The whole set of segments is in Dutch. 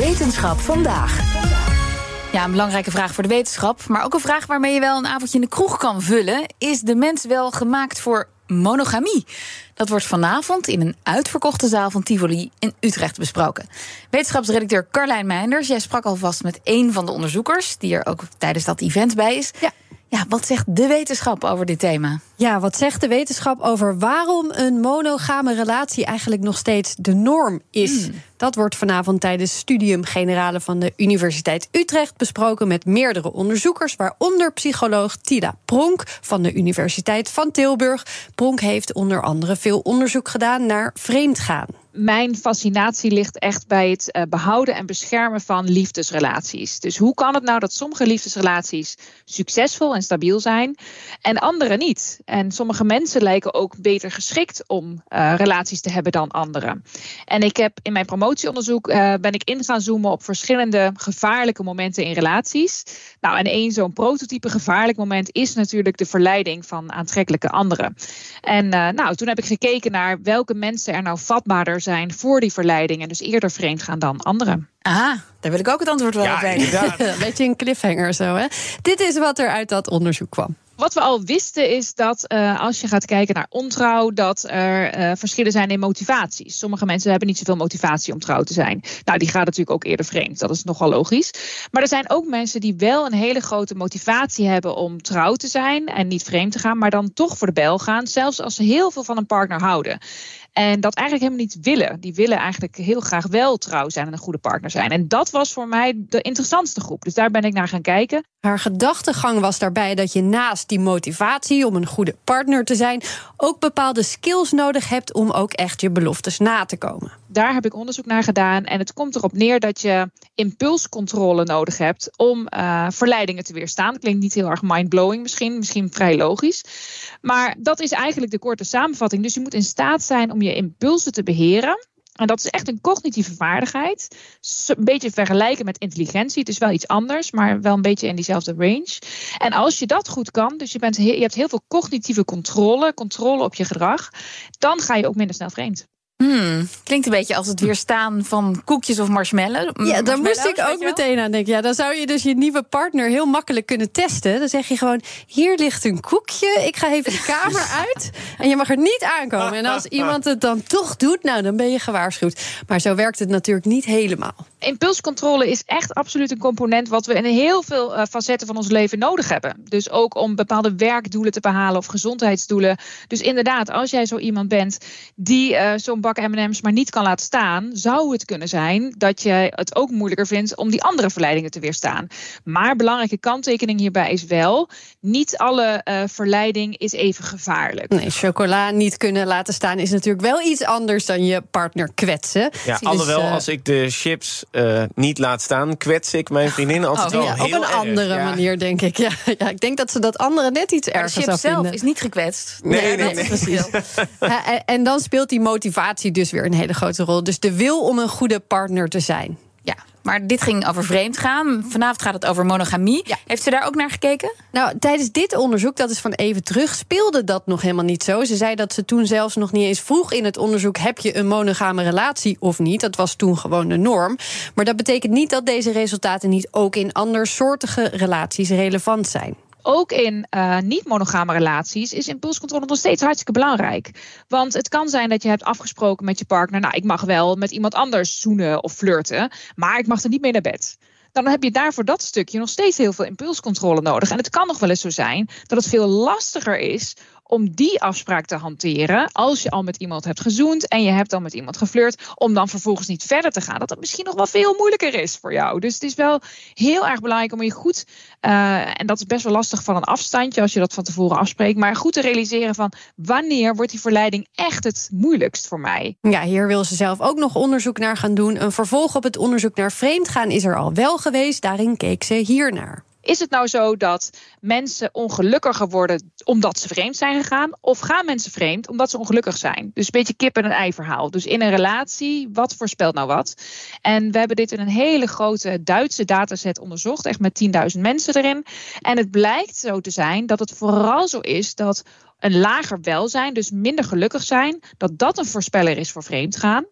Wetenschap vandaag. Ja, een belangrijke vraag voor de wetenschap. Maar ook een vraag waarmee je wel een avondje in de kroeg kan vullen. Is de mens wel gemaakt voor monogamie? Dat wordt vanavond in een uitverkochte zaal van Tivoli in Utrecht besproken. Wetenschapsredacteur Carlijn Meinders, jij sprak alvast met een van de onderzoekers... die er ook tijdens dat event bij is. Ja. Ja, wat zegt de wetenschap over dit thema? Ja, wat zegt de wetenschap over waarom een monogame relatie eigenlijk nog steeds de norm is? Hmm. Dat wordt vanavond tijdens Studium Generale van de Universiteit Utrecht besproken met meerdere onderzoekers, waaronder psycholoog Tila Pronk van de Universiteit van Tilburg. Pronk heeft onder andere veel onderzoek gedaan naar vreemdgaan. Mijn fascinatie ligt echt bij het eh, behouden en beschermen van liefdesrelaties. Dus hoe kan het nou dat sommige liefdesrelaties succesvol en stabiel zijn en andere niet? En sommige mensen lijken ook beter geschikt om eh, relaties te hebben dan anderen. En ik heb in mijn promotieonderzoek eh, ben ik in gaan zoomen op verschillende gevaarlijke momenten in relaties. Nou, en één zo'n prototype gevaarlijk moment is natuurlijk de verleiding van aantrekkelijke anderen. En nou, toen heb ik gekeken naar welke mensen er nou vatbaarder zijn voor die verleiding en dus eerder vreemd gaan dan anderen. Aha, daar wil ik ook het antwoord wel op Ja. Een beetje een cliffhanger zo, hè? Dit is wat er uit dat onderzoek kwam. Wat we al wisten is dat eh, als je gaat kijken naar ontrouw, dat er eh, verschillen zijn in motivaties. Sommige mensen hebben niet zoveel motivatie om trouw te zijn. Nou, die gaan natuurlijk ook eerder vreemd. Dat is nogal logisch. Maar er zijn ook mensen die wel een hele grote motivatie hebben om trouw te zijn en niet vreemd te gaan, maar dan toch voor de bel gaan, zelfs als ze heel veel van een partner houden. En dat eigenlijk helemaal niet willen. Die willen eigenlijk heel graag wel trouw zijn en een goede partner zijn. En dat was voor mij de interessantste groep. Dus daar ben ik naar gaan kijken. Haar gedachtegang was daarbij dat je naast die motivatie om een goede partner te zijn, ook bepaalde skills nodig hebt om ook echt je beloftes na te komen. Daar heb ik onderzoek naar gedaan. En het komt erop neer dat je impulscontrole nodig hebt om eh, verleidingen te weerstaan. Klinkt niet heel erg mindblowing misschien, misschien vrij logisch. Maar dat is eigenlijk de korte samenvatting. Dus je moet in staat zijn om je impulsen te beheren. En dat is echt een cognitieve vaardigheid. Een beetje vergelijken met intelligentie. Het is wel iets anders, maar wel een beetje in diezelfde range. En als je dat goed kan, dus je, bent je hebt heel veel cognitieve controle, controle op je gedrag, dan ga je ook minder snel vreemd. Hmm, klinkt een beetje als het weerstaan van koekjes of marshmallow. Ja, daar moest ik ook meteen aan denken. Ja, dan zou je dus je nieuwe partner heel makkelijk kunnen testen. Dan zeg je gewoon: hier ligt een koekje. Ik ga even de kamer uit. En je mag er niet aankomen. En als iemand het dan toch doet, nou, dan ben je gewaarschuwd. Maar zo werkt het natuurlijk niet helemaal. Impulscontrole is echt absoluut een component wat we in heel veel eh, facetten van ons leven nodig hebben. Dus ook om bepaalde werkdoelen te behalen of gezondheidsdoelen. Dus inderdaad, als jij zo iemand bent die eh, zo'n bak M&M's maar niet kan laten staan, zou het kunnen zijn dat je het ook moeilijker vindt om die andere verleidingen te weerstaan. Maar belangrijke kanttekening hierbij is wel, niet alle eh, verleiding is even gevaarlijk. Nee, chocola niet kunnen laten staan is natuurlijk wel iets anders dan je partner kwetsen. Ja, Dus, alhoewel, eh, als ik de chips eh, niet laat staan, kwets ik mijn vriendin altijd wel Oh, ja, heel op een erg. andere Ja. manier, denk ik. Ja, ja, ik denk dat ze dat andere net iets Maar de erger chip zou zelf vinden. is niet gekwetst. Nee, nee, nee. is het verschil. Ja, en- en dan speelt die motivatie dus weer een hele grote rol. Dus de wil om een goede partner te zijn. Ja, maar dit ging over vreemd gaan. Vanavond gaat het over monogamie. Ja. Heeft ze daar ook naar gekeken? Nou, tijdens dit onderzoek, dat is van even terug, speelde dat nog helemaal niet zo. Ze zei dat ze toen zelfs nog niet eens vroeg in het onderzoek: heb je een monogame relatie of niet? Dat was toen gewoon de norm. Maar dat betekent niet dat deze resultaten niet ook in andersoortige relaties relevant zijn. Ook in eh, niet-monogame relaties is impulscontrole nog steeds hartstikke belangrijk. Want het kan zijn dat je hebt afgesproken met je partner, nou, ik mag wel met iemand anders zoenen of flirten, maar ik mag er niet mee naar bed. Dan heb je daar voor dat stukje nog steeds heel veel impulscontrole nodig. En het kan nog wel eens zo zijn dat het veel lastiger is om die afspraak te hanteren als je al met iemand hebt gezoend en je hebt al met iemand geflirt, om dan vervolgens niet verder te gaan. Dat dat misschien nog wel veel moeilijker is voor jou. Dus het is wel heel erg belangrijk om je goed, eh, en dat is best wel lastig van een afstandje als je dat van tevoren afspreekt, maar goed te realiseren van wanneer wordt die verleiding echt het moeilijkst voor mij. Ja, hier wil ze zelf ook nog onderzoek naar gaan doen. Een vervolg op het onderzoek naar vreemdgaan is er al wel geweest. Daarin keek ze hiernaar. Is het nou zo dat mensen ongelukkiger worden omdat ze vreemd zijn gegaan? Of gaan mensen vreemd omdat ze ongelukkig zijn? Dus een beetje kip en een ei verhaal. Dus in een relatie, wat voorspelt nou wat? En we hebben dit in een hele grote Duitse dataset onderzocht. Echt met 10.000 mensen erin. En het blijkt zo te zijn dat het vooral zo is dat een lager welzijn, dus minder gelukkig zijn, dat dat een voorspeller is voor vreemdgaan.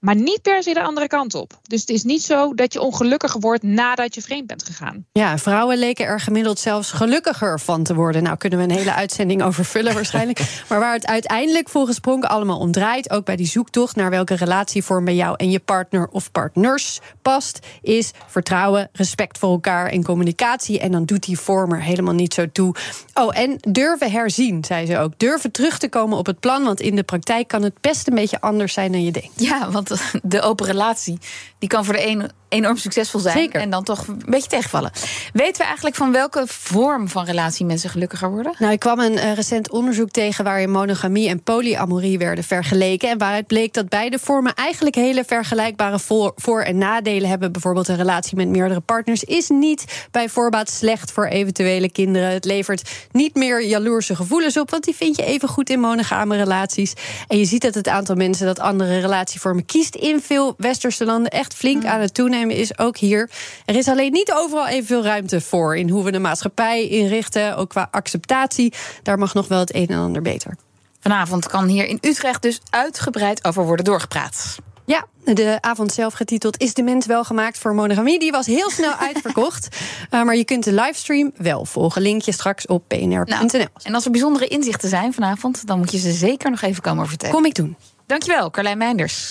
Maar niet per se de andere kant op. Dus het is niet zo dat je ongelukkiger wordt nadat je vreemd bent gegaan. Ja, vrouwen leken er gemiddeld zelfs gelukkiger van te worden. Nou, kunnen we een hele uitzending over vullen waarschijnlijk. maar waar het uiteindelijk volgens Pronk allemaal om draait, ook bij die zoektocht naar welke relatievorm bij jou en je partner of partners past, is vertrouwen, respect voor elkaar en communicatie. En dan doet die vorm er helemaal niet zo toe. Oh, en durven herzien, zei ze ook. Durven terug te komen op het plan, want in de praktijk kan het best een beetje anders zijn dan je denkt. Ja, want de open relatie die kan voor de een enorm succesvol zijn Zeker. en dan toch een beetje tegenvallen. Weten we eigenlijk van welke vorm van relatie mensen gelukkiger worden? Nou, ik kwam een uh, recent onderzoek tegen waarin monogamie en polyamorie werden vergeleken. En waaruit bleek dat beide vormen eigenlijk hele vergelijkbare voor-, voor en nadelen hebben. Bijvoorbeeld een relatie met meerdere partners is niet bij voorbaat slecht voor eventuele kinderen. Het levert niet meer jaloerse gevoelens op, want die vind je even goed in monogame relaties. En je ziet dat het aantal mensen dat andere relatievormen kiest in veel westerse landen echt flink aan het toenemen is ook hier. Er is alleen niet overal evenveel ruimte voor in hoe we de maatschappij inrichten, ook qua acceptatie. Daar mag nog wel het een en ander beter. Vanavond kan hier in Utrecht dus uitgebreid over worden doorgepraat. Ja, de avond zelf getiteld Is de mens wel gemaakt voor monogamie? Die was heel snel uitverkocht. uh, maar je kunt de livestream wel volgen. Linkje straks op pnr.nl. Nou, en als er bijzondere inzichten zijn vanavond, dan moet je ze zeker nog even komen vertellen. Kom ik doen. Dankjewel, Carlijn Meinders.